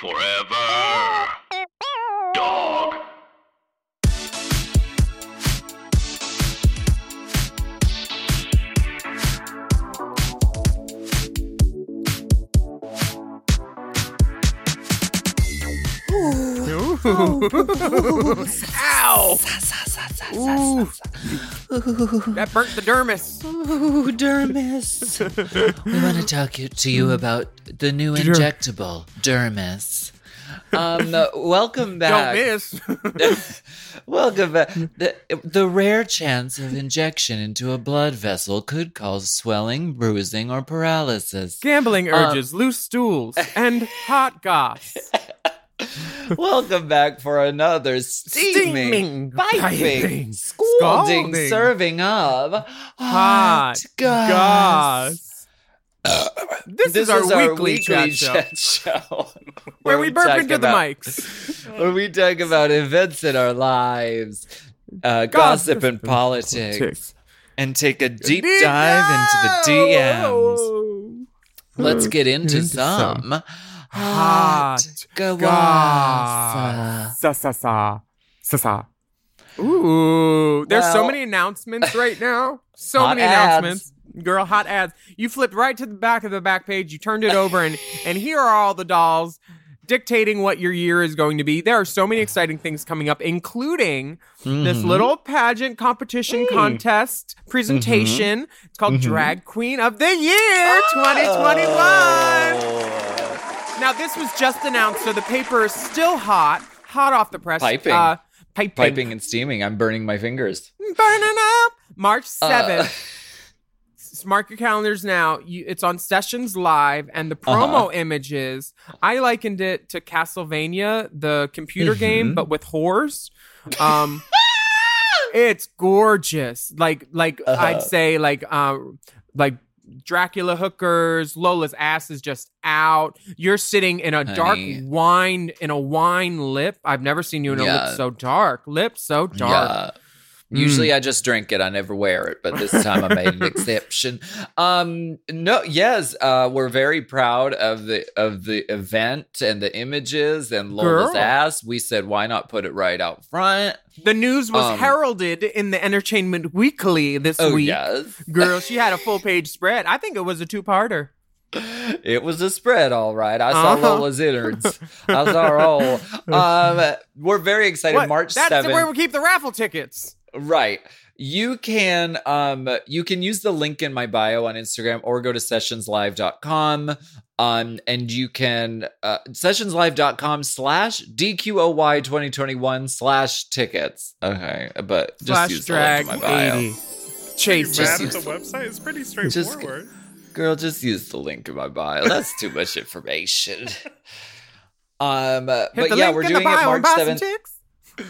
Forever. Ow! Ooh. that burnt the dermis. Ooh, Dermis. we want to talk you- to you about the new injectable Dermis. Um, welcome Don't back. miss. welcome back. The, the rare chance of injection into a blood vessel could cause swelling, bruising, or paralysis. Gambling Um, urges, loose stools, and hot goss. welcome back for another steaming, Steaming, scalding, scalding. serving of hot, Hot goss. Goss. This, is our weekly, chat show, chat show, where we burp into about- the mics. where we talk about events in our lives, uh, gossip and politics, and take a deep dive into the DMs. Let's get into Into some some hot. Goss. Sa sa sa sa sa. Ooh, there's so many announcements right now. So Hot many ads. announcements. Girl, hot ads. You flipped right to the back of the back page. You turned it over, and and here are all the dolls dictating what your year is going to be. There are so many exciting things coming up, including this Mm-hmm. little pageant competition Mm. contest presentation. It's called Mm-hmm. Drag Queen of the Year 2021. Now, this was just announced, so the paper is still hot, hot off the press. Piping. Uh, piping. Piping and steaming. I'm burning my fingers. Burning up. March 7th. Uh. Mark your calendars now. You, it's on Sessions Live, and the promo Uh-huh. images. I likened it to Castlevania, the computer Mm-hmm. game, but with whores. Um, it's gorgeous. Like, like Uh-huh. I'd say, like, uh, like Dracula hookers. Lola's ass is just out. You're sitting in a dark wine in a wine lip. I've never seen you in a Yeah. lip so dark. Lip so dark. Yeah. Mm. Usually I just drink it. I never wear it, but this time I made an exception. Um no, yes, uh we're very proud of the of the event and the images and Lola's Girl. ass. We said why not put it right out front? The news was Um, heralded in the Entertainment Weekly this Oh week. yes. Girl, she had a full page spread. I think it was a two parter. It was a spread, all right. I saw Uh-huh. Lola's innards. I saw her all. Um, we're very excited. What? March That's seventh. where we keep the raffle tickets. Right. You can um you can use the link in my bio on Instagram or go to sessionslive.com. Um and you can uh sessionslive.com slash DQOY 2021 slash tickets. Okay. But just Flash use drag the link in my bio. 80. Chase. Just use- at the website is pretty Just- straightforward. Girl, just use the link in my bio. That's too much information. Um Hit but yeah, we're doing it bio March and buy some 7th.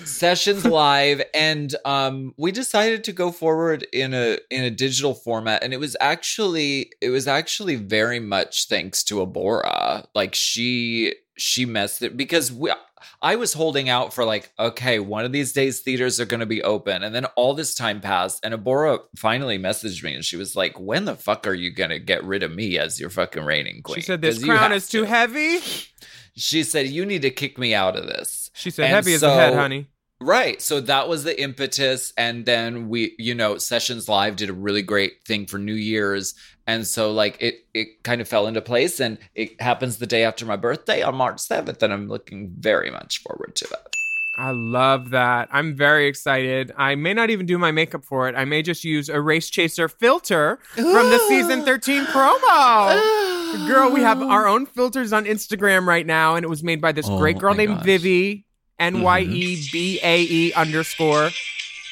Sessions live and um we decided to go forward in a in a digital format and it was actually it was actually very much thanks to abhora like she she messed it because we I was holding out for like, okay, one of these days theaters are going to be open. And then all this time passed, and Abhora finally messaged me and she was like, when the fuck are you going to get rid of me as your fucking reigning queen? She said this crown is too heavy. She said, you need to kick me out of this. She said And heavy as a head, honey. Right. So that was the impetus. And then we, you know, Sessions Live did a really great thing for New Year's. And so like it it kind of fell into place and it happens the day after my birthday on March 7th. And I'm looking very much forward to that. I love that. I'm very excited. I may not even do my makeup for it. I may just use a race chaser filter from the season 13 promo. Girl, we have our own filters on Instagram right now, and it was made by this Oh great girl named gosh. Vivi, N Y E B A E underscore.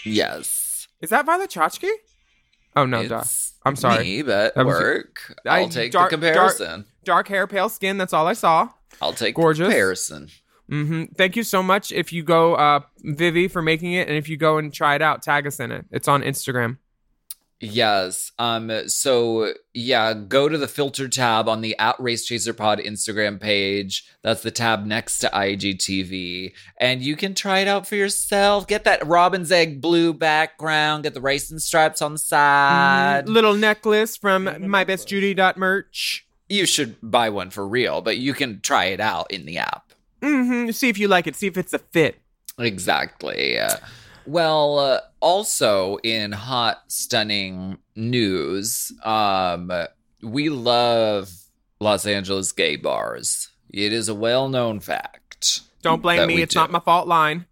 Yes. Is that Violet Chachki? Oh no, duh. I'm sorry. Me, but That was- work. I- I'll take dark- the comparison. Dark hair, pale skin. That's all I saw. I'll take Gorgeous. the comparison. hmm Thank you so much. If you go, uh, Vivi, for making it, and if you go and try it out, tag us in it. It's on Instagram. Yes. Um. So yeah, go to the filter tab on the at Race Chaser Pod Instagram page. That's the tab next to IGTV, and you can try it out for yourself. Get that robin's egg blue background. Get the racing stripes on the side. Little necklace from mybestjudy.merch. you should buy one for real, but you can try it out in the app. Mm-hmm. See if you like it. See if it's a fit. Exactly. Well, uh, also in hot, stunning news, um, we love Los Angeles gay bars. It is a well known fact. Don't blame me. It's do. not my fault line.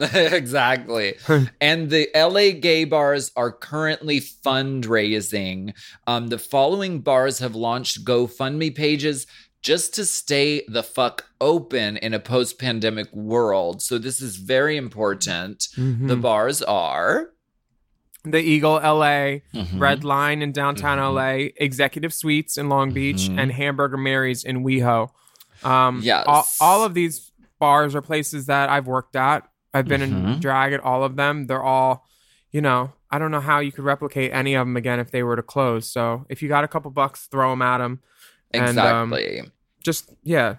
exactly. and the LA gay bars are currently fundraising. Um, the following bars have launched GoFundMe pages just to stay the fuck open in a post pandemic world. So, this is very important. The Mhm. bars are the Eagle LA, Mhm. Red Line in downtown Mhm. LA, Executive Suites in Long Beach, Mhm. and Hamburger Mary's in WeHo. Um, Yes. all, all of these bars are places that I've worked at. I've been in Mhm. drag at all of them. They're all, you know, I don't know how you could replicate any of them again if they were to close. So if you got a couple bucks, throw them at them. And, um, Exactly. Just, yeah,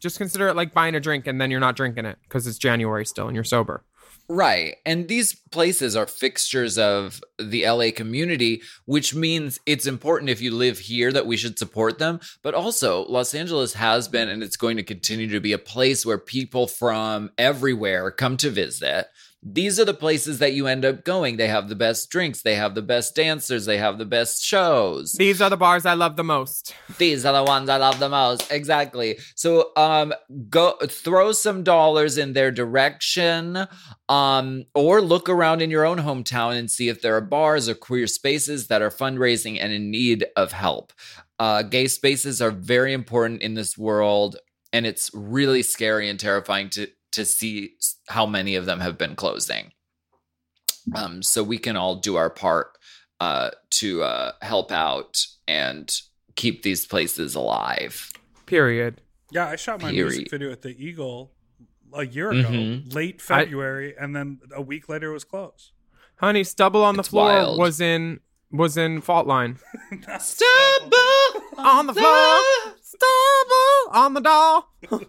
just consider it like buying a drink and then you're not drinking it because it's January still and you're sober. Right. And these places are fixtures of the LA community, which means it's important if you live here that we should support them. But also, Los Angeles has been and it's going to continue to be a place where people from everywhere come to visit. These are the places that you end up going. They have the best drinks, they have the best dancers, they have the best shows. These are the bars I love the most. These are the ones I love the most. Exactly. So um go throw some dollars in their direction um or look around in your own hometown and see if there are bars or queer spaces that are fundraising and in need of help. Uh gay spaces are very important in this world and it's really scary and terrifying to to see how many of them have been closing. Um so we can all do our part uh, to uh, help out and keep these places alive. Period. Yeah, I shot my Period. music video at the Eagle a year ago, Mhm. late I- February, and then a week later it was closed. Honey, stubble on the It's floor wild. was in was in fault line. Stumble On the floor, stubble on the doll.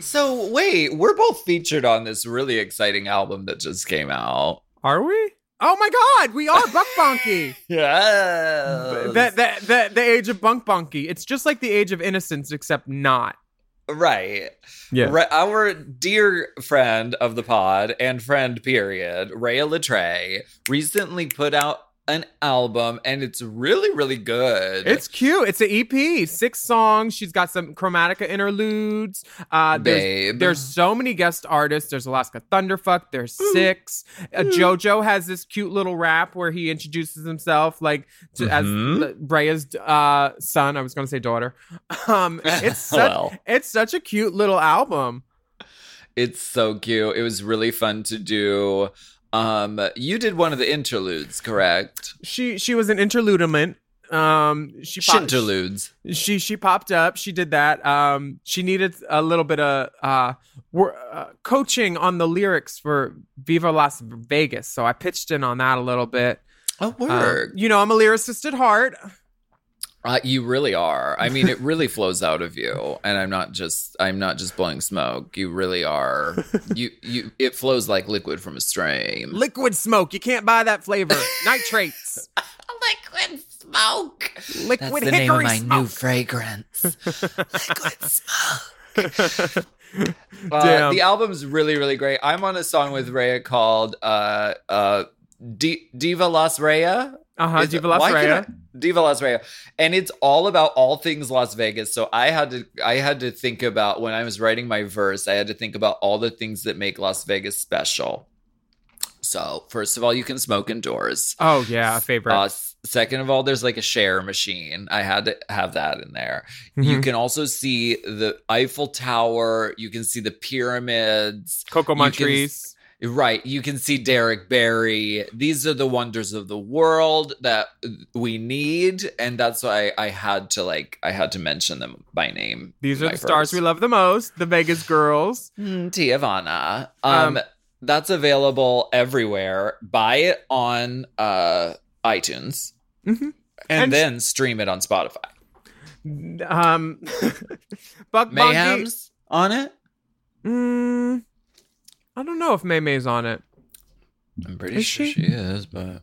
So wait, we're both featured on this really exciting album that just came out. Are we? Oh my god, we are Buck Bunky. Yeah, that, that that the age of Bunk Bunky. It's just like the age of innocence, except not. right. Yeah. Right, our dear friend of the pod and friend period, Rhea Litré, recently put out an album and it's really, really good. It's cute. It's an EP, six songs. She's got some Chromatica interludes. Uh, there's, Babe. there's so many guest artists. There's Alaska Thunderfuck. There's Mm. six. Uh, JoJo has this cute little rap where he introduces himself like to, Mhm. as Brea's uh, son. I was going to say daughter. Um, it's such, Well. it's such a cute little album. It's so cute. It was really fun to do. Um, you did one of the interludes, correct? She she was an interludement. Um, she pop- Interludes. she she popped up she did that um she needed a little bit of uh, wor- uh coaching on the lyrics for viva las vegas so i pitched in on that a little bit Oh, Um, word. you know i'm a lyricist at heart Uh, you really are. I mean, it really flows out of you, and I'm not just I'm not just blowing smoke. You really are. You you. It flows like liquid from a stream. liquid smoke you can't buy that flavor nitrates liquid smoke. liquid hickory smoke new fragrance. liquid smoke. Damn. Uh, the album's really, really great. I'm on a song with Rhea called uh, uh, D- Diva Las Rhea. Uh-huh Is- diva las why can Rhea. I- Diva Las Vegas, and it's all about all things Las Vegas. So I had to, I had to think about when I was writing my verse. I had to think about all the things that make Las Vegas special. So first of all, you can smoke indoors. oh yeah a favorite Uh, second of all, there's like a share machine. I had to have that in there. You Mhm. can also see the Eiffel Tower. You can see the pyramids. cocoa you can- munchies Right. You can see Derek Barry. These are the wonders of the world that we need. And that's why I had to like I had to mention them by name. these are the stars we love the most the vegas girls Mm, Tiavana. Um, Um, that's available everywhere. Buy it on uh iTunes Mhm. and, And- then stream it on Spotify. um buck bunky Mayhem's on it? Mm, I don't know if May May's on it. I'm pretty Is sure she? she is, but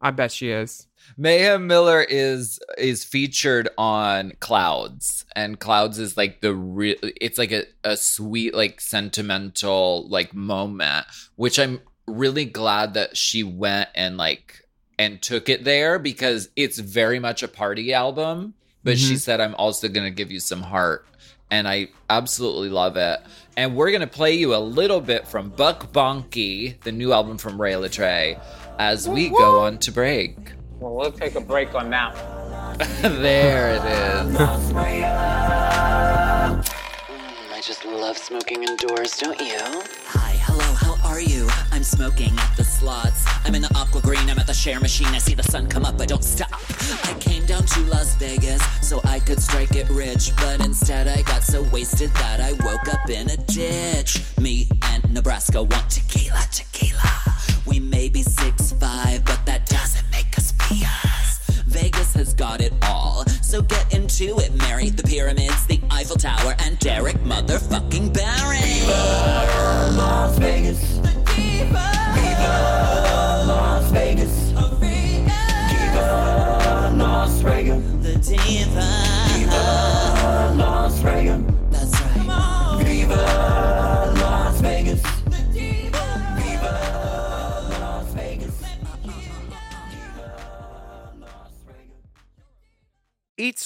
I bet she is. Mayhem Miller is is featured on Clouds, and Clouds is like the real. It's like a a sweet, like sentimental, like moment, which I'm really glad that she went and like and took it there because it's very much a party album. But she Mhm. said, "I'm also gonna give you some heart." And I absolutely love it. And we're going to play you a little bit from Buck Bonky, the new album from Ray Litré, as we go on to break. Well, we'll take a break on that there it is. I just love smoking indoors, don't you? Hi, hello, how are you? I'm smoking at the slots. I'm in the aqua green, I'm at the share machine. I see the sun come up, but don't stop. I came down to Las Vegas so I could strike it rich. But instead, I got so wasted that I woke up in a ditch. Me and Nebraska want tequila, tequila. We may be six five, but that doesn't make us us. Vegas has got it all. So get into it, Mary. The pyramids, the Eiffel Tower, and Derek motherfucking Barry.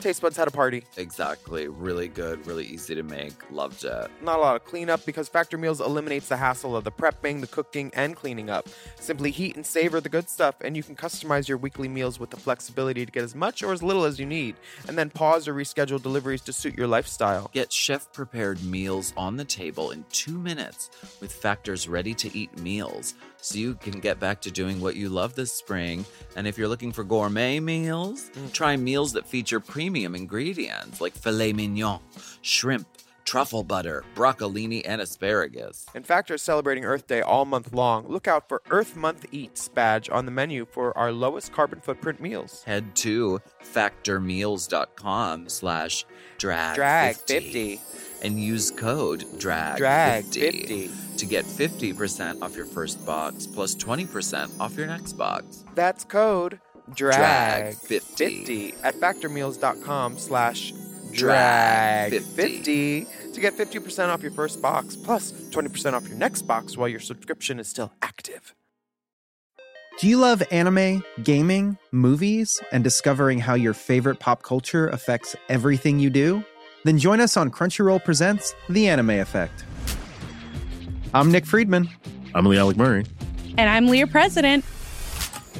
taste buds had a party. Exactly. Really good, really easy to make. Loved it. Not a lot of cleanup because Factor Meals eliminates the hassle of the prepping, the cooking, and cleaning up. Simply heat and savor the good stuff, and you can customize your weekly meals with the flexibility to get as much or as little as you need, and then pause or reschedule deliveries to suit your lifestyle. Get chef prepared meals on the table in two minutes with Factor's ready to eat meals so you can get back to doing what you love this spring. And if you're looking for gourmet meals, mm. try meals that feature premium ingredients like filet mignon, shrimp, truffle butter, broccolini, and asparagus. And Factor is celebrating Earth Day all month long. Look out for Earth Month Eats badge on the menu for our lowest carbon footprint meals. Head to factormeals.com slash drag, Drag 50. and use code drag, Drag 50 50. to get 50% off your first box plus 20% off your next box. That's code Drag drag 50. 50 at factormeals.com slash Drag drag 50 to get 50% off your first box plus 20% off your next box while your subscription is still active. Do you love anime, gaming, movies, and discovering how your favorite pop culture affects everything you do? Then join us on Crunchyroll Presents The Anime Effect. I'm Nick Friedman. I'm Lee Alec Murray. And I'm Leah President.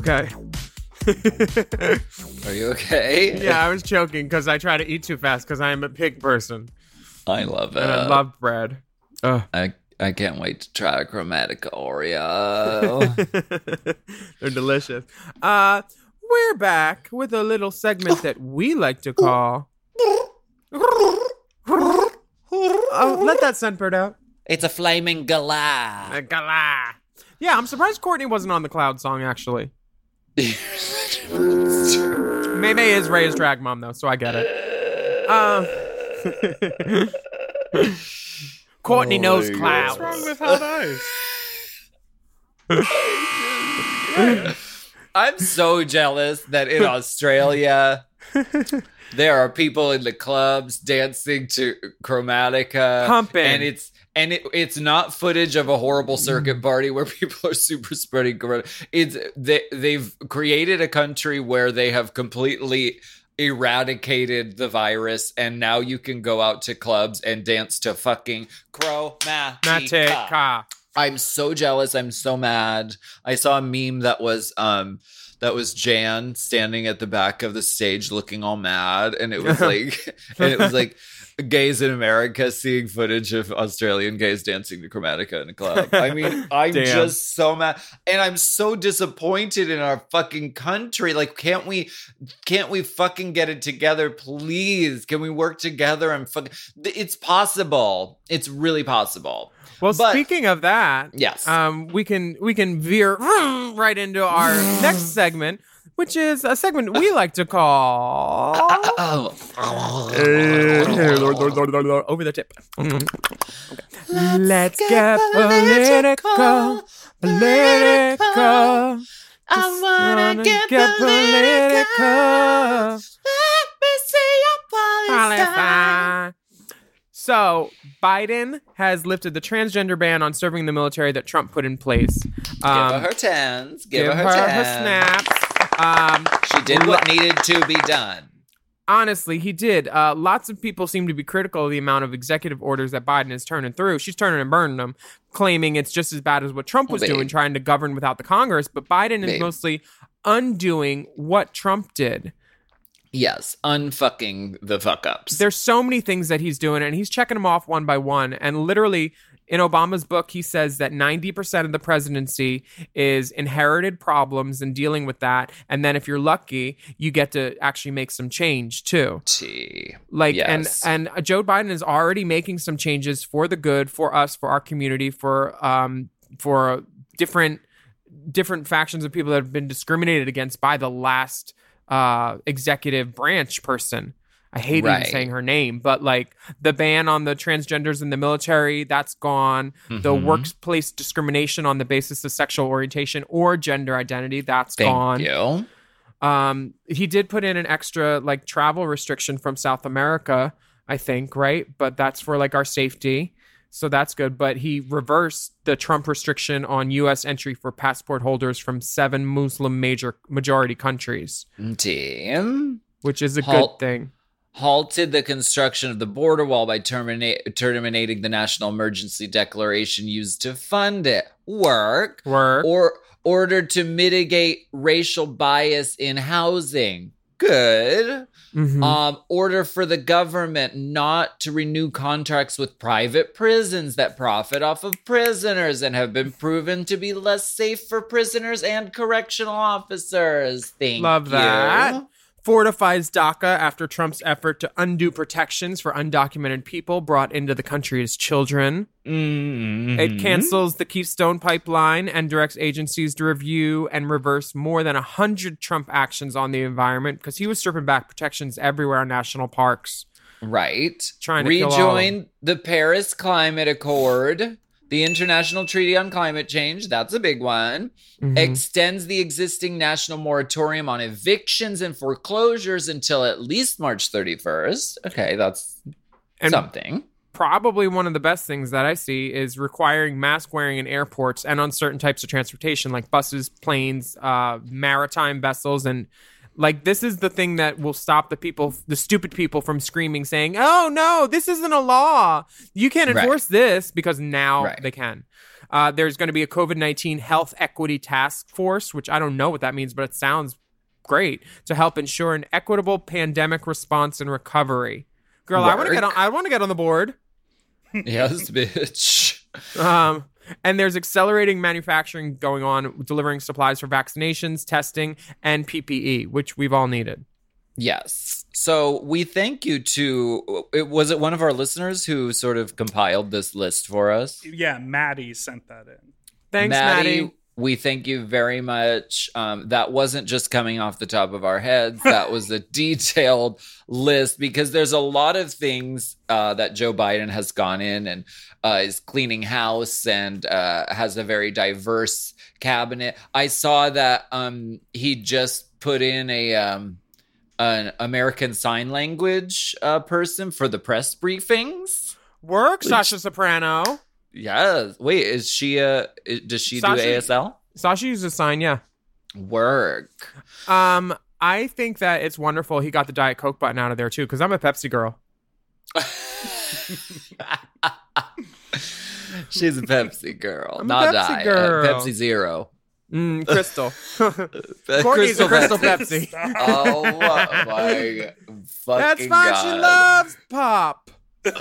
Okay. Are you okay? yeah, I was choking because I try to eat too fast because I am a pig person. I love it. And I love bread. Ugh. I I can't wait to try a Chromatica Oreo. They're delicious. Uh, we're back with a little segment that we like to call. Oh, let that sun bird out. it's a flaming gala. A gala. Yeah, I'm surprised Courtney wasn't on the Cloud song actually. Maybe is Ray's drag mom though, so I get it. Um, Courtney Oh knows my clouds. What's wrong with hot eyes? I'm so jealous that in Australia there are people in the clubs dancing to Chromatica, Pumping. and it's and it, it's not footage of a horrible circuit party where people are super spreading corona. It's they they've created a country where they have completely eradicated the virus and now you can go out to clubs and dance to fucking chromatica. Matica. I'm so jealous. I'm so mad. I saw a meme that was um that was Jan standing at the back of the stage looking all mad and it was like and it was like gays in America seeing footage of Australian gays dancing to Chromatica in a club. I mean, I'm just so mad and I'm so disappointed in our fucking country. Like can't we can't we fucking get it together please? Can we work together and fucking it's possible. It's really possible. Well, But- speaking of that, Yes. um, we can we can veer right into our next segment, which is a segment we like to call over the tip. Let's get political, political. I wanna get political. Political. Let me see your Palestine. So Biden has lifted the transgender ban on serving in the military that Trump put in place. Give Um, her her tens. Give, give her her, her her snaps. Um, She did what needed to be done. honestly, he did. Uh, lots of people seem to be critical of the amount of executive orders that Biden is turning through. She's turning and burning them, claiming it's just as bad as what Trump was Babe. doing, trying to govern without the Congress. But Biden is mostly undoing what Trump did. Yes, unfucking the fuck ups. There's so many things that he's doing, and he's checking them off one by one. And literally, in Obama's book, he says that 90% of the presidency is inherited problems and dealing with that. And then if you're lucky, you get to actually make some change too. T. Like Yes. and and Joe Biden is already making some changes for the good for us, for our community, for um for different different factions of people that have been discriminated against by the last uh executive branch person. I hate even saying her name, but like the ban on the transgenders in the military, that's gone. The Mhm. workplace discrimination on the basis of sexual orientation or gender identity, that's Thank gone. you. Um, he did put in an extra like travel restriction from South America, I think, right? But that's for like our safety. So that's good. But he reversed the Trump restriction on US entry for passport holders from seven Muslim major majority countries, Damn. which is a good thing. Halted the construction of the border wall by terminate, terminating the national emergency declaration used to fund it. Work. Work. Or ordered to mitigate racial bias in housing. Good. Mhm. Um, order for the government not to renew contracts with private prisons that profit off of prisoners and have been proven to be less safe for prisoners and correctional officers. Thank Love you. that. Fortifies DACA after Trump's effort to undo protections for undocumented people brought into the country as children. Mhm. It cancels the Keystone Pipeline and directs agencies to review and reverse more than 100 Trump actions on the environment because he was stripping back protections everywhere in national parks. Right. Trying to kill all of rejoin the Paris Climate Accord, the International Treaty on Climate Change. That's a big one. Mhm. Extends the existing national moratorium on evictions and foreclosures until at least March 31st. Okay, that's And something. Probably one of the best things that I see is requiring mask wearing in airports and on certain types of transportation like buses, planes, uh, maritime vessels. And like, this is the thing that will stop the people, the stupid people from screaming, saying, oh no, this isn't a law. You can't Right. enforce this because now Right. they can. Uh, there's going to be a COVID 19 health equity task force, which I don't know what that means, but it sounds great to help ensure an equitable pandemic response and recovery. Girl, I want to get on. I want to get on the board. yes, bitch. Um, and there's accelerating manufacturing going on, delivering supplies for vaccinations, testing, and PPE, which we've all needed. Yes. So we thank you to. It, was it one of our listeners who sort of compiled this list for us? Yeah, Maddie sent that in. Thanks, Maddie. We thank you very much. Um, that wasn't just coming off the top of our heads. That was a detailed list because there's a lot of things uh, that Joe Biden has gone in and uh, is cleaning house and uh, has a very diverse cabinet. I saw that um, he just put in a um, an American Sign Language uh, person for the press briefings. Work, Sasha Soprano. Yes. Wait, is she uh i- does she do ASL? Sasha uses a sign, yeah. Work. Um, I think that it's wonderful he got the Diet Coke button out of there too, because I'm a Pepsi girl. She's a Pepsi girl, I'm a not Pepsi diet. girl. Pepsi Zero. Mm, Crystal. Uh, Courtney's a Crystal Pepsi. oh my fucking That's fine. god. She loves pop.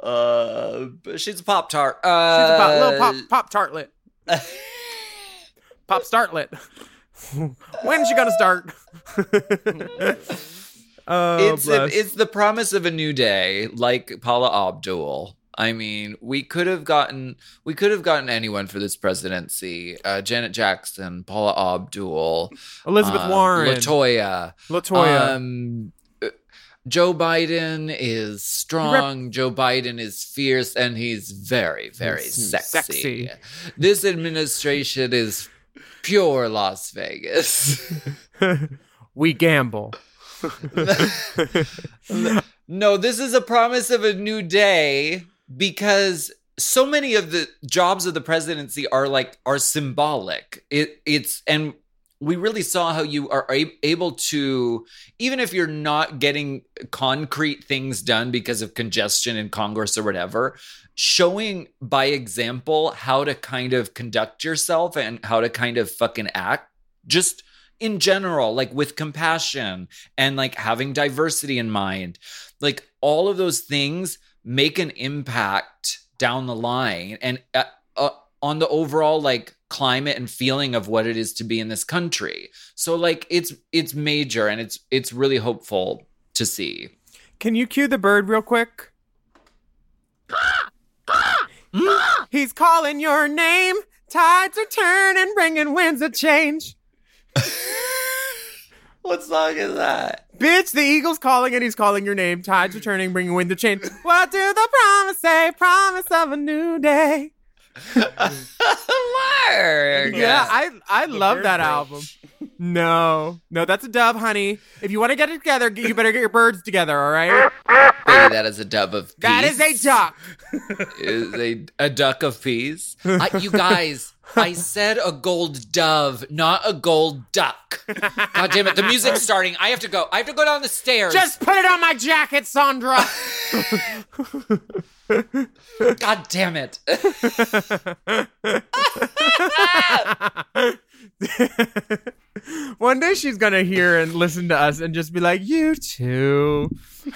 Uh, she's a pop tart. She's Uh, a pop, little pop, pop tartlet. pop startlet. When's she gonna start? oh, it's a, it's the promise of a new day, like Paula Abdul. I mean, we could have gotten we could have gotten anyone for this presidency. Uh, Janet Jackson, Paula Abdul, Elizabeth um, Warren. Latoya, Latoya. Um, Joe Biden is strong. Joe Biden is fierce, and he's very, very He's sexy. sexy. This administration is pure Las Vegas. we gamble. No, this is a promise of a new day because so many of the jobs of the presidency are like are symbolic. It it's and we really saw how you are able to even if you're not getting concrete things done because of congestion in Congress or whatever, showing by example how to kind of conduct yourself and how to kind of fucking act just in general, like with compassion and like having diversity in mind. Like all of those things make an impact down the line and uh, uh, on the overall like climate and feeling of what it is to be in this country. So like it's it's major and it's it's really hopeful to see. Can you cue the bird real quick? He's calling your name. Tides are turning, bringing winds of change. What song is that? Bitch, the eagle's calling and he's calling your name. Tides are turning, bringing wind of change. What do the promise say? Promise of a new day. Word. Yeah, I I love that bro. album. No, no, that's a dove, honey. If you want to get it together, you better get your birds together. All right. Baby, that is a dove of peace. That is a duck. is a, a duck of peas. I, you guys, I said a gold dove, not a gold duck. God damn it, the music's starting. I have to go. I have to go down the stairs. Just put it on my jacket, Sandra. God damn it. One day she's gonna hear and listen to us and just be like, "You too."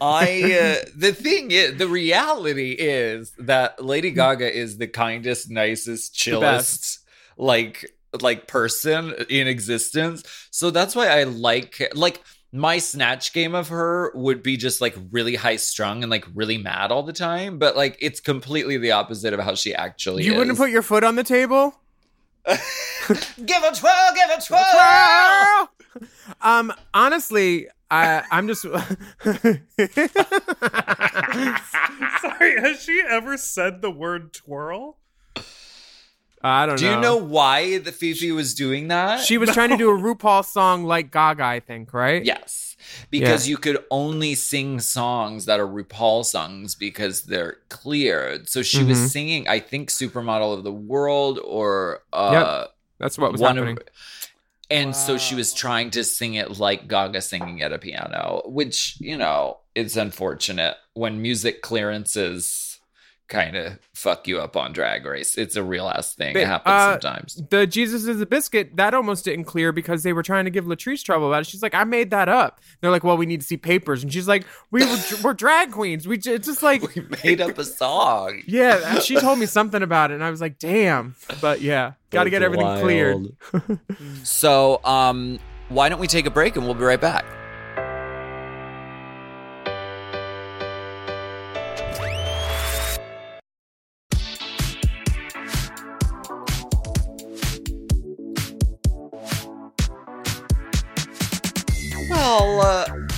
I uh, the thing is, the reality is that Lady Gaga is the kindest, nicest, chillest, like like person in existence. So that's why I like like my snatch game of her would be just like really high strung and like really mad all the time, but like it's completely the opposite of how she actually You is. wouldn't put your foot on the table. give a twirl, give a twirl. Twirl! Um, honestly, I I'm just Sorry, has she ever said the word twirl? I don't know. Do know. you know why the Fifi was doing that? She was trying to do a RuPaul song like Gaga, I think, right? Yes. Because Yeah. you could only sing songs that are RuPaul songs because they're cleared. So she Mhm. was singing, I think, Supermodel of the World or uh That's what was one happening. of and so she was trying to sing it like Gaga singing at a piano, which, you know, it's unfortunate when music clearances kind of fuck you up on drag race. It's a real ass thing. But, it happens uh, sometimes. The Jesus is a biscuit that almost didn't clear because they were trying to give Latrice trouble about it. She's like, I made that up. They're like, well, we need to see papers, and she's like, we were we're drag queens. We ju- it's just like We made up a song. yeah. She told me something about it, and I was like, damn. But yeah, got to get everything cleared. so, um, why don't we take a break and we'll be right back?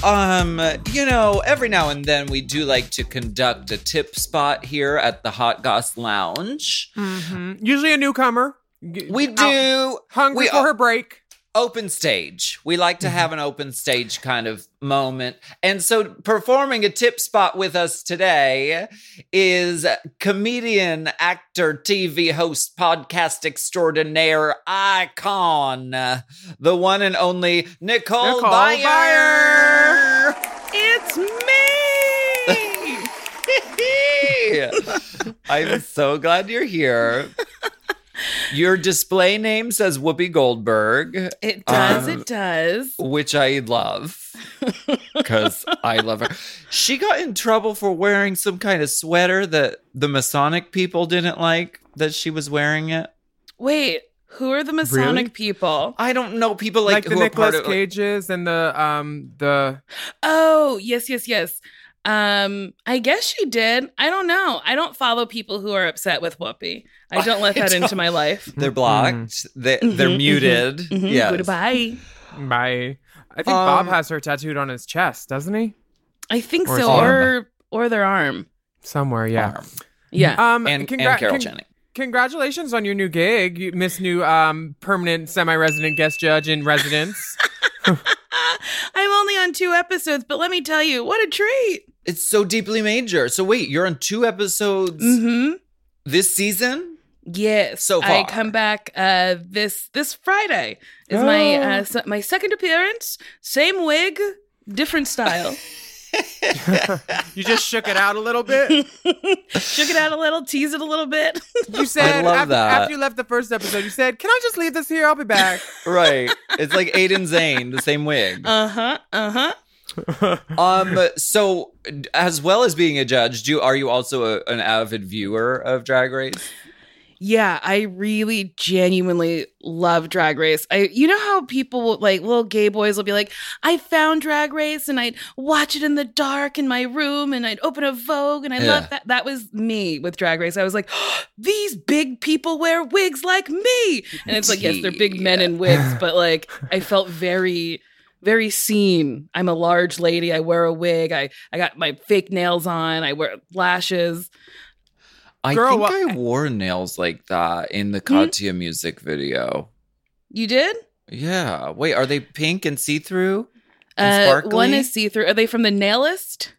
Um, you know, every now and then we do like to conduct a tip spot here at the Hot Goss Lounge. Mhm. Usually a newcomer. We out- do hungry we for her break. Open stage. We like to have mm-hmm. an open stage kind of moment. And so performing a tip spot with us today is comedian, actor, TV host, podcast extraordinaire icon, the one and only Nicole, Nicole Byer. It's me. I'm so glad you're here. Your display name says Whoopi Goldberg. It does. Um, it does. which I love because I love her. She got in trouble for wearing some kind of sweater that the Masonic people didn't like that she was wearing it. Wait, who are the Masonic Really? people? I don't know people Like, like, the who are part Nicolas of. like- Cages and the um the Oh, yes, yes, yes. Um, I guess she did. I don't know. I don't follow people who are upset with Whoopi. I don't let that into don't- my life. they're blocked. They, they're Mhm, muted. Mhm. Yes. Goodbye. by I think Bob Um, has her tattooed on his chest, doesn't he? I think Or so, or or their arm. Somewhere, yeah. Arm. Yeah. Um, And, congra- and Carol con- Channing. Congratulations on your new gig, you- Miss New um permanent semi-resident guest judge in residence. I'm only on two episodes, but let me tell you, what a treat. It's so deeply major. So wait, you're on two episodes Mm-hmm. this season? Yes. So I come back uh this this Friday is my uh se- my second appearance. Same wig, different style. you just shook it out a little bit. Shook it out a little, tease it a little bit. You said love after, that. after you left the first episode, you said, "Can I just leave this here? I'll be back." Right. It's like Aiden Zhane, the same wig. uh-huh. Uh-huh. Um. So, as well as being a judge, do are you also a, an avid viewer of Drag Race? Yeah, I really genuinely love Drag Race. I you know how people will, like little gay boys will be like, "I found Drag Race and I'd watch it in the dark in my room and I'd open a Vogue and I Yeah. love that." That was me with Drag Race. I was like, "These big people wear wigs like me." And it's like, yes, they're big men in wigs, but like I felt very very seen. I'm a large lady. I wear a wig. I I got my fake nails on. I wear lashes. I Girl, think wha- I wore nails like that in the Hmm? Katya music video. You did? Yeah. Wait, are they pink and see through? Uh, And sparkly? one is see through. Are they from the Nailist?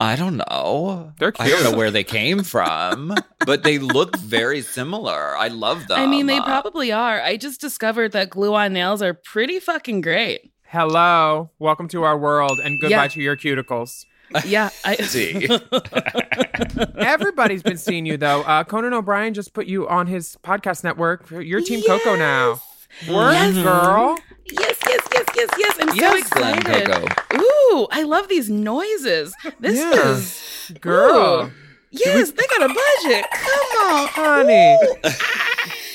I don't know. They're I don't know where they came from, but they look very similar. I love them. I mean, they probably are. I just discovered that glue on nails are pretty fucking great. Hello, welcome to our world, and goodbye Yeah. to your cuticles. Yeah, I See. Everybody's been seeing you though. Uh, Conan O'Brien just put you on his podcast network. You're Team Coco now. Work, Yes. girl. yes, yes, yes, yes, yes. I'm so Yes, Glenn excited. Coco. Ooh, I love these noises. This Yeah. is Girl. Ooh. Yes, they got a budget. Come on, Honey.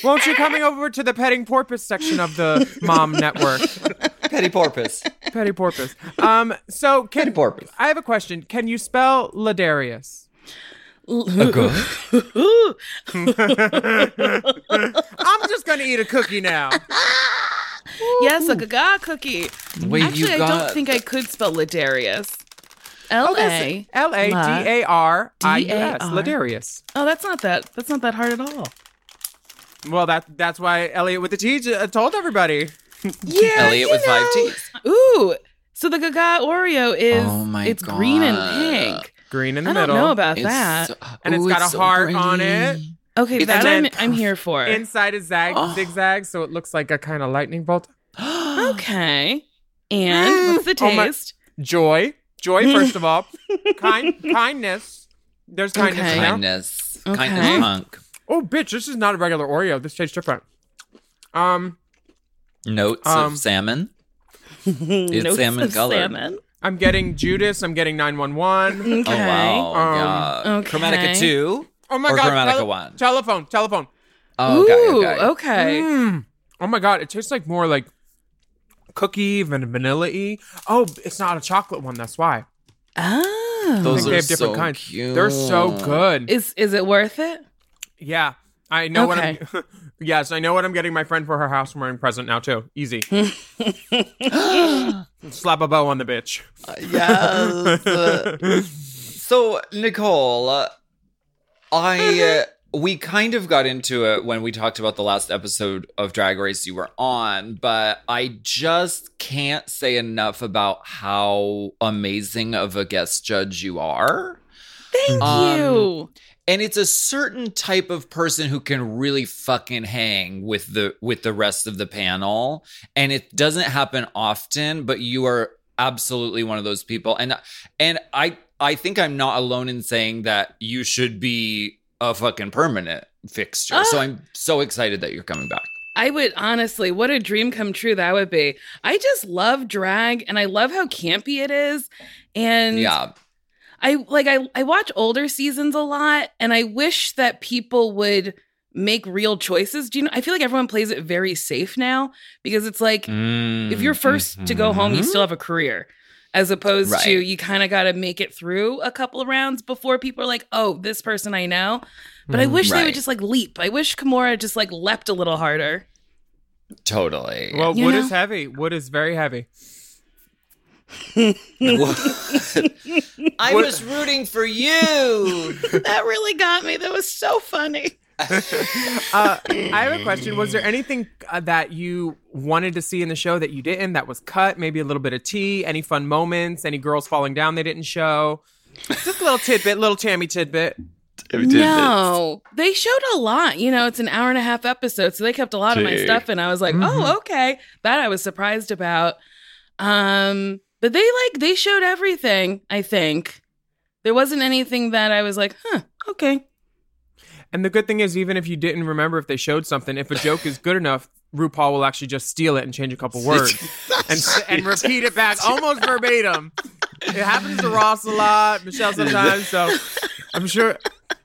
Won't you coming over to the petting porpoise section of the mom network? Petty porpoise. Petty porpoise. Um, so can Petty porpoise. I have a question. Can you spell Ladarius? I'm just gonna eat a cookie now. yes, a gaga cookie. Wait, Actually, you I don't think I could spell Ladarius. L A L A D A R I U S. D-A-R. Ladarius. Oh, that's not that. That's not that hard at all. Well, that that's why Elliot with the T j- uh, told everybody. Yeah, Elliot you with five know. T's. Ooh, so the Gaga Oreo is Oh my it's green and pink. Green in the I don't middle. know about It's that. so- and it's got a so heart on it. Okay, It's that I'm, I'm here for. Inside is zag Oh. zigzag, so it looks like a kind of lightning bolt. okay, and what's the Oh taste? Joy, joy. First of all, kind kindness. There's kindness Okay. Kindness. Okay. Kindness punk. Oh, bitch, this is not a regular Oreo. This tastes different. Um, Notes Um, of salmon. Notes salmon of colored. Salmon. I'm getting Judas. I'm getting 911. Okay. Oh wow. Um, yeah. okay. Chromatica two. Oh my Or god. Chromatica tele- one. Telephone. Telephone. Oh, okay, Ooh, okay. okay. Mm. Oh my god, it tastes like more like cookie and vanilla y. Oh, it's not a chocolate one. That's why. Oh, Those I think are they have different so kinds. cute. They're so good. is is it worth it? yeah. I know what I'm. yes, I know what I'm getting my friend for her housewarming present now too. Easy. Slap a bow on the bitch. yes. so, Nicole, uh, I uh, we kind of got into it when we talked about the last episode of Drag Race you were on, but I just can't say enough about how amazing of a guest judge you are. Thank Um, you. And it's a certain type of person who can really fucking hang with the with the rest of the panel, and it doesn't happen often. But you are absolutely one of those people, and and I I think I'm not alone in saying that you should be a fucking permanent fixture. So. I'm so excited that you're coming back. I would honestly, what a dream come true that would be. I just love drag and I love how campy it is. And yeah, I like I I watch older seasons a lot and I wish that people would make real choices. Do you know I feel like everyone plays it very safe now because it's like if you're 1st to go home, you still have a career. As opposed to you kind of got to make it through a couple of rounds before people are like, "Oh, this person I know." But I Mhm. wish they would just like leap. I wish Kahmora just like leapt a little harder. totally. Well, You wood know? is heavy. Wood is very heavy. I What- was rooting for you. that really got me. That was so funny. Uh, I have a question. Was there anything uh, that you wanted to see in the show that you didn't? That was cut? Maybe a little bit of tea? Any fun moments? Any girls falling down they didn't show? Just a little tidbit, little Tammy tidbit. No, they showed a lot. You know, it's an hour and a half episode, so they kept a lot of my stuff, and I was like, Mhm. oh, okay. That I was surprised about. Um, but they like they showed everything. I think there wasn't anything that I was like, huh, okay. And the good thing is, even if you didn't remember if they showed something, if a joke is good enough, RuPaul will actually just steal it and change a couple words and and repeat it back almost verbatim. It happens to Ross a lot, Michelle sometimes. So I'm sure,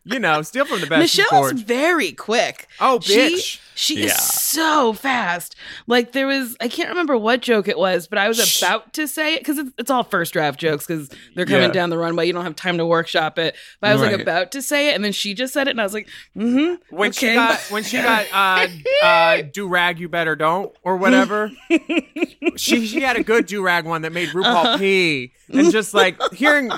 you know, steal from the best. Michelle's Forge. very quick. Oh, She, bitch. she Yeah. is so fast. Like there was, I can't remember what joke it was, but I was about to say it because it's, it's all first draft jokes because they're coming Yeah. down the runway. You don't have time to workshop it. But I was like about to say it, and then she just said it, and I was like, mm-hmm. when okay. she got when she got uh uh do rag you better don't or whatever she she had a good do rag one that made RuPaul Uh-huh. pee and just like hearing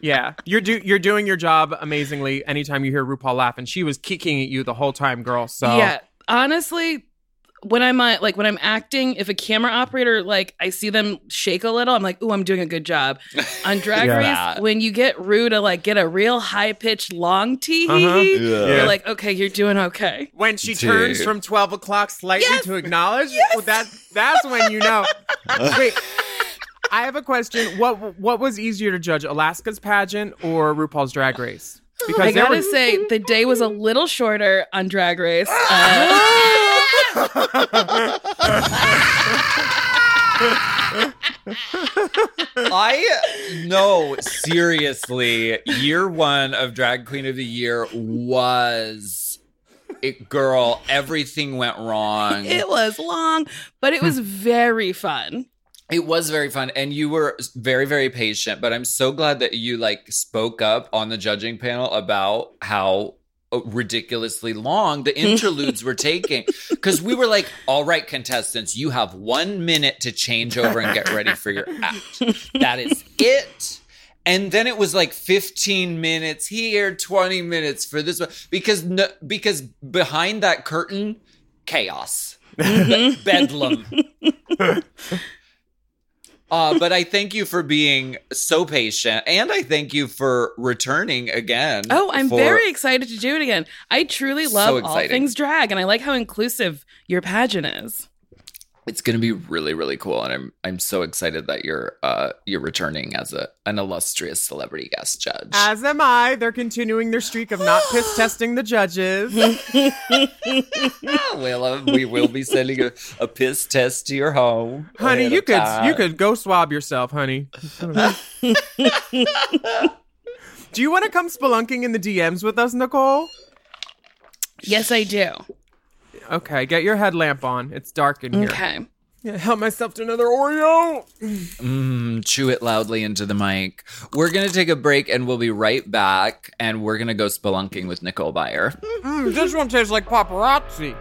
yeah you're do you're doing your job amazingly anytime you hear RuPaul laugh and she was kicking at you the whole time girl so Yeah, honestly, when I'm uh, like when I'm acting, if a camera operator like I see them shake a little, I'm like, "Ooh, I'm doing a good job." On Drag Yeah. Race, when you get Rue to like get a real high pitched long tee, Uh-huh. you're Yeah. like, "Okay, you're doing okay." when she Dude. turns from 12 o'clock slightly to acknowledge well, that that's when you know wait I have a question. What what was easier to judge, Alaska's pageant or RuPaul's Drag Race? Because I gotta were- say, the day was a little shorter on Drag Race. Uh, I know seriously, year one of Drag Queen of the Year was it girl, everything went wrong. it was long, but it was very fun. It was very fun and you were very very patient, but I'm so glad that you like spoke up on the judging panel about how Uh, ridiculously long the interludes were taking cuz we were like, "All right contestants, you have 1 minute to change over and get ready for your act." That is it. And then it was like 15 minutes here, 20 minutes for this one because no, because behind that curtain chaos. Mm-hmm. Be- bedlam. Uh, but I thank you for being so patient, and I thank you for returning again. Oh, I'm for- very excited to do it again. I truly So love all things drag, and I like how inclusive your pageant is. It's going to be really, really cool, and I'm I'm so excited that you're uh you're returning as a an illustrious celebrity guest judge. As am I. They're continuing their streak of not piss testing the judges. well, uh, we will be sending a, a piss test to your home, honey, you could time. you could go swab yourself, honey. do you want to come spelunking in the DMs with us, Nicole? Yes, I do. Okay, get your headlamp on. It's dark in here. Okay. Yeah, help myself to another Oreo. Mm, chew it loudly into the mic. We're going to take a break and we'll be right back. And we're going to go spelunking with Nicole Byer. Mm, this one tastes like paparazzi.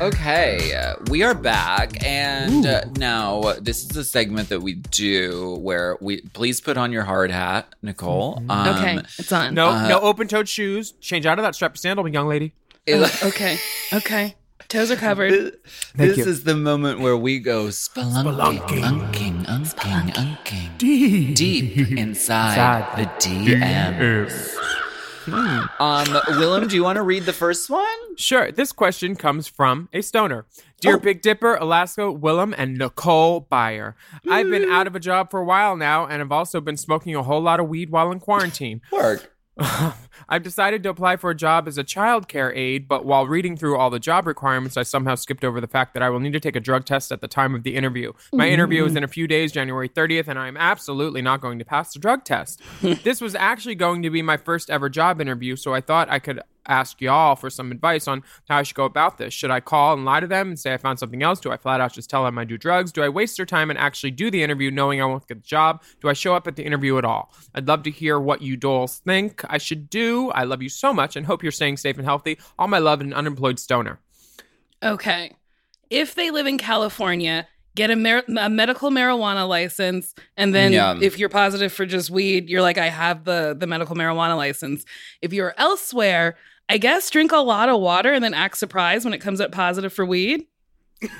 Okay, uh, we are back, and uh, now uh, this is a segment that we do where we please put on your hard hat, Nicole. Um, okay, it's on. No, Uh, no open-toed shoes. Change out of that strappy sandal, young lady. Oh, okay, okay. Toes are covered. This, Thank this you. is the moment where we go spelunking, unking, unking, unking, deep, deep inside the DMs. Um, Willam, do you want to read the first one? Sure. This question comes from a stoner. Dear Big Dipper, Alaska, Willam, and Nicole Byer. I've been out of a job for a while now, and I've also been smoking a whole lot of weed while in quarantine. Work. I've decided to apply for a job as a childcare aide, but while reading through all the job requirements, I somehow skipped over the fact that I will need to take a drug test at the time of the interview. My mm-hmm. interview is in a few days, January 30th, and I'm absolutely not going to pass the drug test. this was actually going to be my first ever job interview, so I thought I could ask y'all for some advice on how I should go about this. Should I call and lie to them and say I found something else? Do I flat out just tell them I do drugs? Do I waste their time and actually do the interview knowing I won't get the job? Do I show up at the interview at all? I'd love to hear what you dolls think I should do. I love you so much and hope you're staying safe and healthy. All my love and an unemployed stoner. Okay. If they live in California, get a, mar- a medical marijuana license, and then Yeah. if you're positive for just weed, you're like, I have the the medical marijuana license. If you're elsewhere, I guess drink a lot of water and then act surprised when it comes up positive for weed.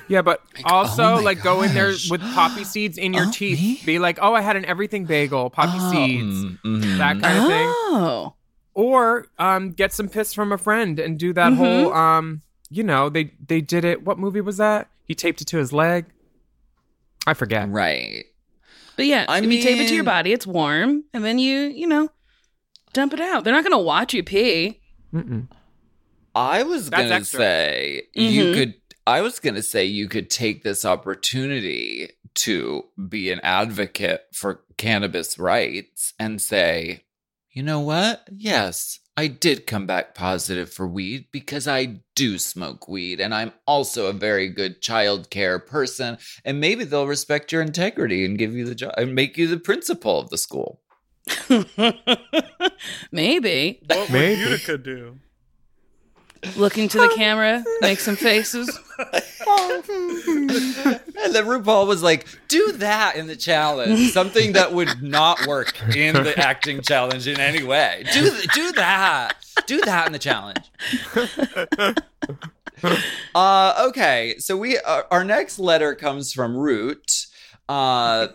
Yeah, but also oh my like go in there with poppy seeds in your Oh, teeth. me? Be like, oh, I had an everything bagel, poppy Oh, seeds, mm, mhm. that kind of thing. Oh. or um, get some piss from a friend and do that Mhm. whole um, you know they they did it what movie was that he taped it to his leg i forget Right. But yeah, I if you tape it to your body, it's warm, and then you, you know, dump it out. They're not gonna watch you pee. Mm-mm. I was That's gonna extra. say you Mhm. could. I was gonna say you could take this opportunity to be an advocate for cannabis rights and say, you know what? Yes, I did come back positive for weed because I do smoke weed, and I'm also a very good child care person. And maybe they'll respect your integrity and give you the job and make you the principal of the school. Maybe What Maybe. would Utica do? look into the camera, make some faces. And then RuPaul was like, do that in the challenge. Something that would not work in the acting challenge in any way. Do do that. Do that in the challenge. Uh, okay, so we uh, our next letter comes from Root, uh,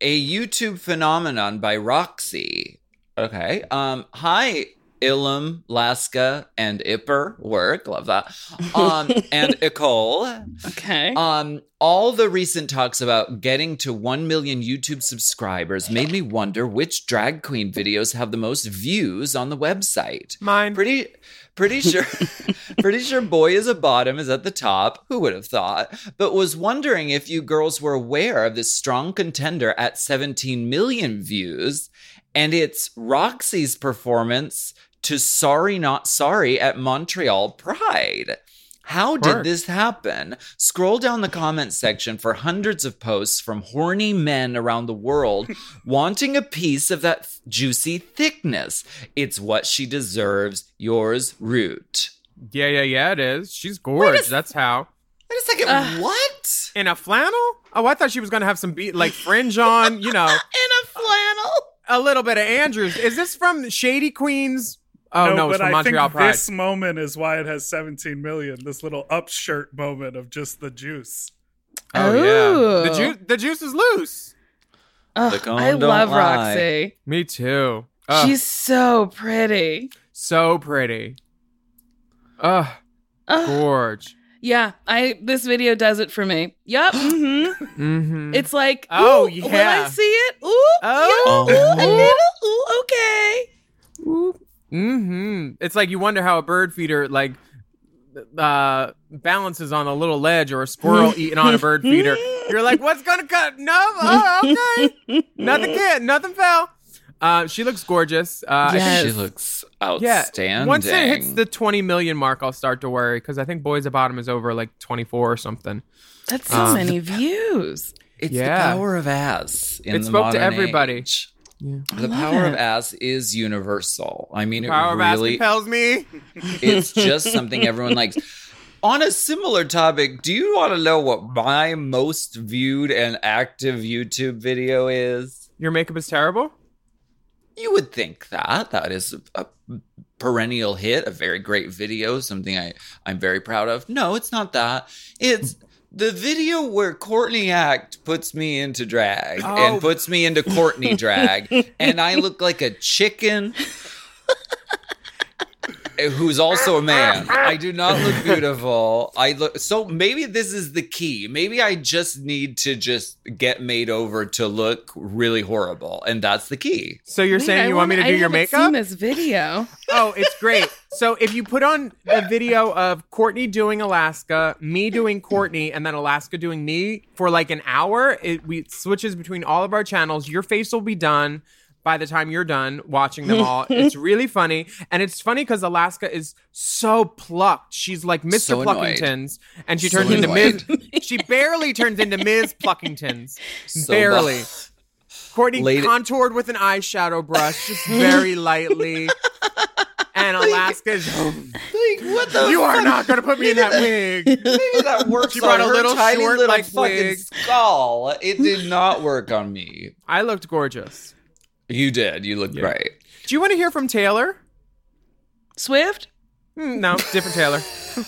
a YouTube phenomenon by Roxy. Okay. Um, hi, Ilum, Laska, and Ipper. Work, love that. Um, and Nicole. Okay. Um, all the recent talks about getting to 1 million YouTube subscribers made me wonder which drag queen videos have the most views on the website. mine Pretty pretty sure pretty sure boy is a bottom is at the top. Who would have thought? But was wondering if you girls were aware of this strong contender at 17 million views and it's Roxy's performance to Sorry Not Sorry at Montreal Pride. How did this happen? Scroll down the comments section for hundreds of posts from horny men around the world wanting a piece of that th- juicy thickness. It's what she deserves. Yours, Root. yeah yeah yeah it is she's gorgeous that's how Wait a second. Ugh. what? in a flannel oh i thought she was gonna have some beat like fringe on you know In a flannel. a little bit of andrews is this from shady queens oh no, it's but from I montreal think pride this moment is why it has 17 million. This little upshirt moment of just the juice. oh yeah the juice the juice is loose Ugh, I love lie. Roxy. me too Ugh, She's so pretty. so pretty Ugh, Ugh. gorge Yeah, I this video does it for me. Yup. hmm mm-hmm. It's like, Oh, ooh, When yeah. I see it, ooh, Oh. yeah, ooh, a little, ooh, okay. Mm-hmm. It's like you wonder how a bird feeder like uh, balances on a little ledge or a squirrel eating on a bird feeder. You're like, what's gonna cut? No, oh, okay, nothing can, nothing fell. Uh, she looks gorgeous. Uh, I think- She looks yeah. outstanding. Once it hits the 20 million mark, I'll start to worry because I think Boy Is a Bottom is over like 24 or something. That's so Um, many views. It's Yeah. the power of ass. In It the spoke to everybody. age. I The love power of ass is universal. I mean, it Power of ass really compels me. it's just something everyone likes. On a similar topic, do you want to know what my most viewed and active YouTube video is? Your makeup is terrible? You would think that. That is a perennial hit, a very great video, something I, I'm very proud of. No, it's not that. It's the video where Courtney Act puts me into drag Oh. and puts me into Courtney drag, and I look like a chicken who's also a man. I do not look beautiful. I look so maybe this is the key. Maybe I just need to just get made over to look really horrible, and that's the key. So you're Wait, saying I you want me to wanna- do I your haven't makeup? Seen this video. Oh, it's great. So if you put on a video of Courtney doing Alaska, me doing Courtney, and then Alaska doing me for like an hour, it we it switches between all of our channels. Your face will be done by the time you're done watching them all. it's really funny. And it's funny because Alaska is so plucked. She's like Mr. So. Pluckingtons. And she So turns into Ms. She barely turns into Ms. Pluckingtons. So barely. bu- Courtney Lady- contoured with an eyeshadow brush, just very lightly. And Alaska is. Like what the? You are not going to put me in that wig. Maybe that works She brought on a her little tiny short, little like, fucking wig. skull. It did not work on me. I looked gorgeous. You did. You looked great. Do you want to hear from Taylor? Swift? Hmm, No, different Taylor.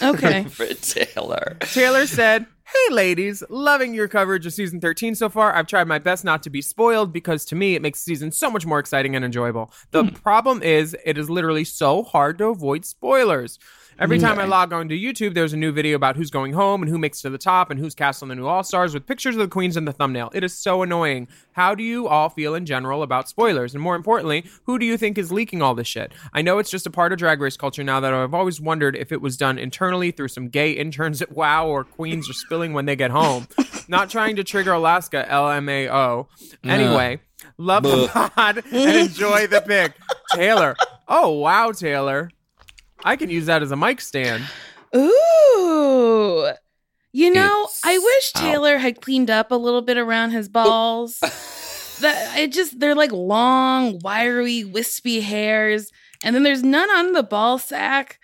Okay. For Taylor. Taylor said, Hey ladies, loving your coverage of season 13 so far. I've tried my best not to be spoiled because to me it makes the season so much more exciting and enjoyable. The hmm. problem is it is literally so hard to avoid spoilers. Every time I log on to YouTube, there's a new video about who's going home and who makes it to the top and who's cast on the new All Stars with pictures of the queens in the thumbnail. It is so annoying. How do you all feel in general about spoilers? And more importantly, who do you think is leaking all this shit? I know it's just a part of drag race culture now that I've always wondered if it was done internally through some gay interns at WoW or queens are spilling when they get home. Not trying to trigger Alaska, LMAO. Anyway, love the pod and enjoy the pic. Taylor. Oh, wow, Taylor. I can use that as a mic stand. Ooh. You know, It's I wish out. Taylor had cleaned up a little bit around his balls. that it just they're like long, wiry, wispy hairs, and then there's none on the ball sack.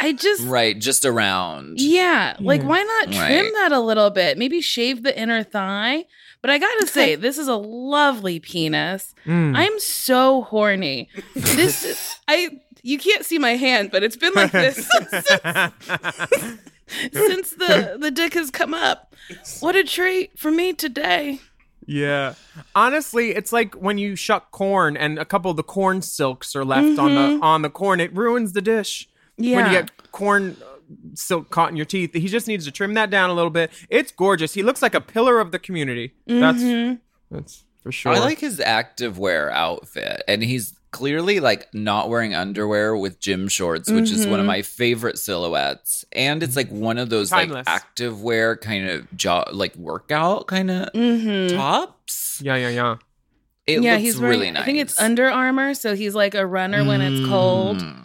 I just Right, just around. yeah, like why not trim Right. that a little bit? Maybe shave the inner thigh. But I gotta say, this is a lovely penis. Mm. I'm so horny. This is, I you can't see my hand, but it's been like this since, since the the dick has come up. What a treat for me today. Yeah. Honestly, it's like when you shuck corn and a couple of the corn silks are left on the on the corn, it ruins the dish. When you get corn uh, silk caught in your teeth, he just needs to trim that down a little bit. It's gorgeous. He looks like a pillar of the community. That's that's for sure. I like his activewear outfit, and he's clearly like not wearing underwear with gym shorts, which is one of my favorite silhouettes. And it's like one of those Timeless. like activewear kind of jo- like workout kind of Mm-hmm. tops. Yeah, yeah, yeah. It yeah, looks he's wearing, really nice. I think it's Under Armour, so he's like a runner when it's cold. Mm.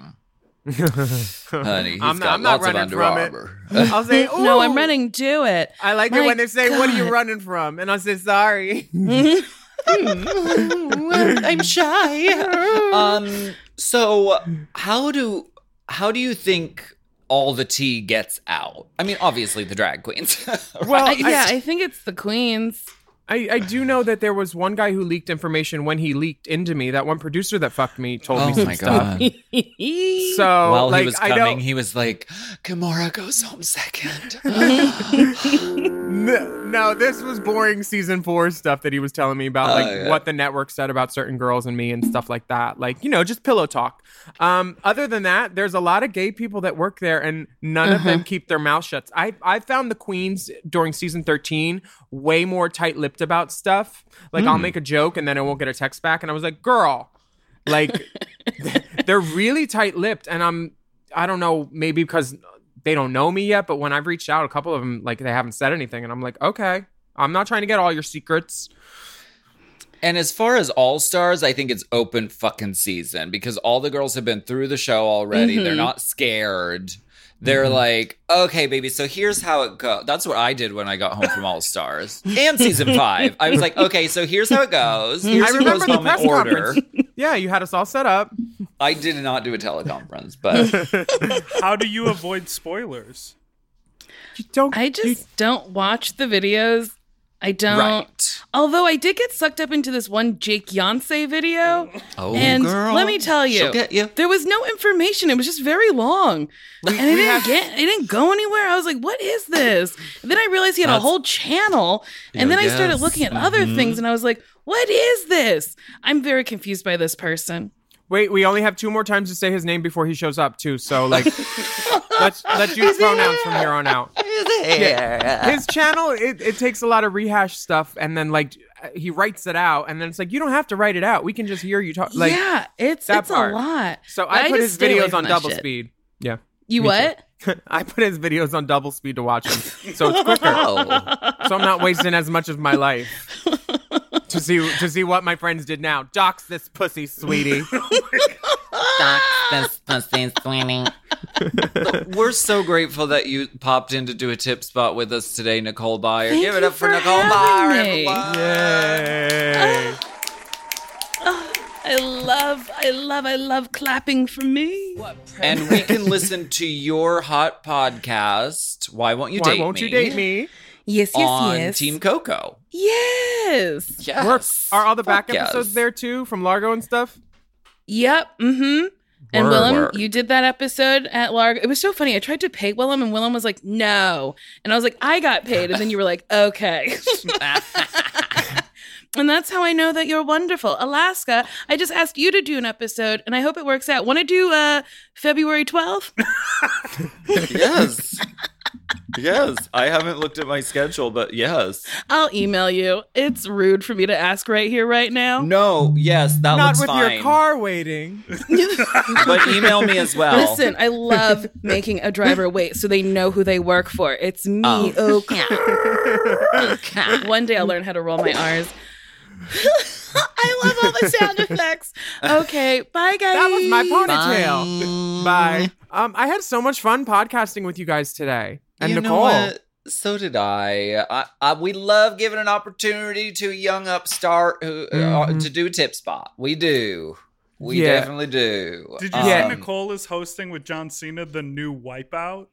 Honey, he's I'm not, got I'm not lots of running Under from Armour. it. I'll say, No, I'm "Ooh." running to it. I like it when they say, "What are you running from?" And I say, "Sorry." I'm shy. um. So how do how do you think all the tea gets out? I mean, obviously the drag queens. Well, I, I- yeah, I think it's the queens. I, I do know that there was one guy who leaked information when he leaked into me. That one producer that fucked me told me oh some my stuff. god! So While like he was coming, he was like, "Kahmora goes home second. No, no, this was boring season four stuff that he was telling me about, Oh, like yeah. what the network said about certain girls and me and stuff like that. Like, you know, just pillow talk. Um, other than that, there's a lot of gay people that work there and none of Uh-huh. them keep their mouth shut. I, I found the queens during season 13 way more tight lipped about stuff. Like, Hmm. I'll make a joke and then I won't get a text back. And I was like, girl, like, they're really tight lipped. And I'm, I don't know, maybe because they don't know me yet, but when I've reached out, a couple of them like they haven't said anything, and I'm like, okay, I'm not trying to get all your secrets. And as far as All Stars, I think it's open fucking season because all the girls have been through the show already. They're Mhm. not scared. They're mm-hmm. like, okay, baby, so here's how it goes. That's what I did when I got home from All Stars and season five. I was like, okay, so here's how it goes. Mm-hmm. Here's I remember goes the home press order. conference. Yeah, you had us all set up. I did not do a teleconference, but How do you avoid spoilers? You don't. I just don't watch the videos. I don't. Right. Although I did get sucked up into this one Jake Yonsei video. Oh, and girl. let me tell you, you. there was no information. It was just very long, and it didn't get, it didn't go anywhere. I was like, "What is this?" And then I realized he had a whole channel, and then I started looking at other Mhm. things, and I was like, "What is this?" I'm very confused by this person. Wait, we only have two more times to say his name before he shows up too. So like, let's let's use pronouns from here on out. Yeah. His channel it, it takes a lot of rehash stuff, and then like he writes it out, and then it's like you don't have to write it out. We can just hear you talk. Like yeah, it's that it's part. a lot. So But I put his videos on double shit. speed. Yeah. You what? I put his videos on double speed to watch them, so it's quicker. Oh. So I'm not wasting as much of my life to see to see what my friends did now. Dox this pussy, sweetie. Oh Dox this pussy sweetie. We're so grateful that you popped in to do a tip spot with us today, Nicole Byer. Thank Give it up for, for Nicole having Byer. me. everyone. Yay! Oh, I love, I love, I love clapping for me. And we can listen to your hot podcast. Why won't you Why date won't me? you date me? Yes, yes, on yes. Team Coco. Yes. Yes. We're- all the back Fuck yes. episodes there too from Largo and stuff? Yep. Mm-hmm. And Word, Willam, word. you did that episode at Largo. It was so funny. I tried to pay Willam, and Willam was like, "No," and I was like, "I got paid," and then you were like, "Okay." and that's how I know that you're wonderful, Alaska. I just asked you to do an episode, and I hope it works out. Want to do uh February twelfth? yes. Yes. I haven't looked at my schedule, but yes. I'll email you. It's rude for me to ask right here, right now. No, yes, that Not looks with fine. your car waiting. But email me as well. Listen, I love making a driver wait so they know who they work for. It's me. Oh. Okay. One day I'll learn how to roll my R's. I love all the sound effects. Okay, bye guys. That was my ponytail. Bye. Um, I had so much fun podcasting with you guys today. And you Nicole. know what? So did I. I, I. We love giving an opportunity to a young upstart who uh, Mhm. to do tip spot. We do. We Yeah. definitely do. Did you Um, see Nicole is hosting with John Cena the new Wipeout?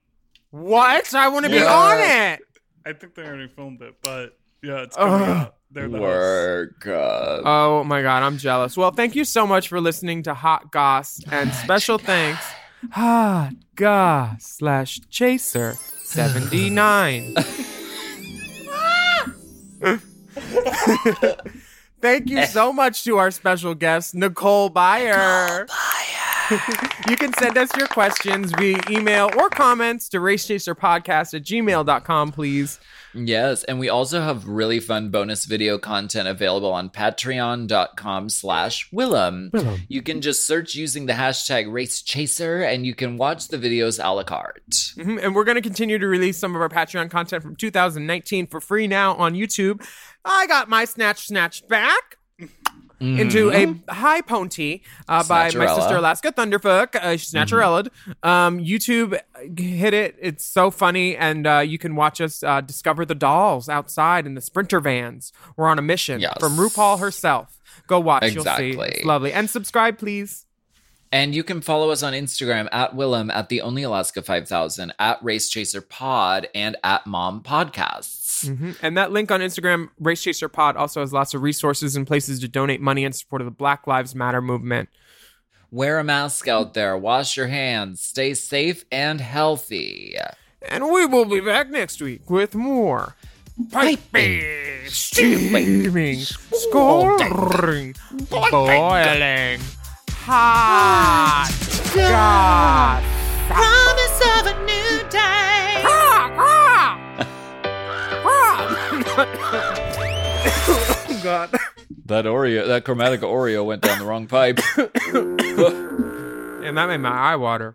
What? I want to be Yeah. on it. I think they already filmed it, but yeah, it's coming Ugh. out. They're the hosts. Work. Uh, Oh my god, I'm jealous. Well, thank you so much for listening to Hot Goss, and special thanks, Hot Goss slash Chaser seventy nine. Thank you so much to our special guest, Nicole Byer. you can send us your questions via email or comments to racechaserpodcast at gmail.com, please. Yes, and we also have really fun bonus video content available on patreon.com slash Willam. Willam. You can just search using the hashtag Race Chaser and you can watch the videos a la carte. Mhm, And we're going to continue to release some of our Patreon content from 2019 for free now on YouTube. I got my Snatch Snatched back into a high ponty uh, by my sister Alaska Thunderfuck. Uh, she snatcherellaed. Um, YouTube hit it. It's so funny. And uh, you can watch us uh, discover the dolls outside in the Sprinter vans. We're on a mission Yes. from RuPaul herself. Go watch. You'll see. Exactly. It's lovely. And subscribe, please. And you can follow us on Instagram at Willam at the Only Alaska 5000, at Race Chaser Pod, and at Mom Podcasts. Mhm. And that link on Instagram, Race Chaser Pod, also has lots of resources and places to donate money in support of the Black Lives Matter movement. Wear a mask out there, wash your hands, stay safe and healthy. And we will be back next week with more piping, steaming, scoring, boiling, hot goss. Promise of a new day. oh God. That Oreo, that chromatic Oreo went down the wrong pipe. And that made my eye water.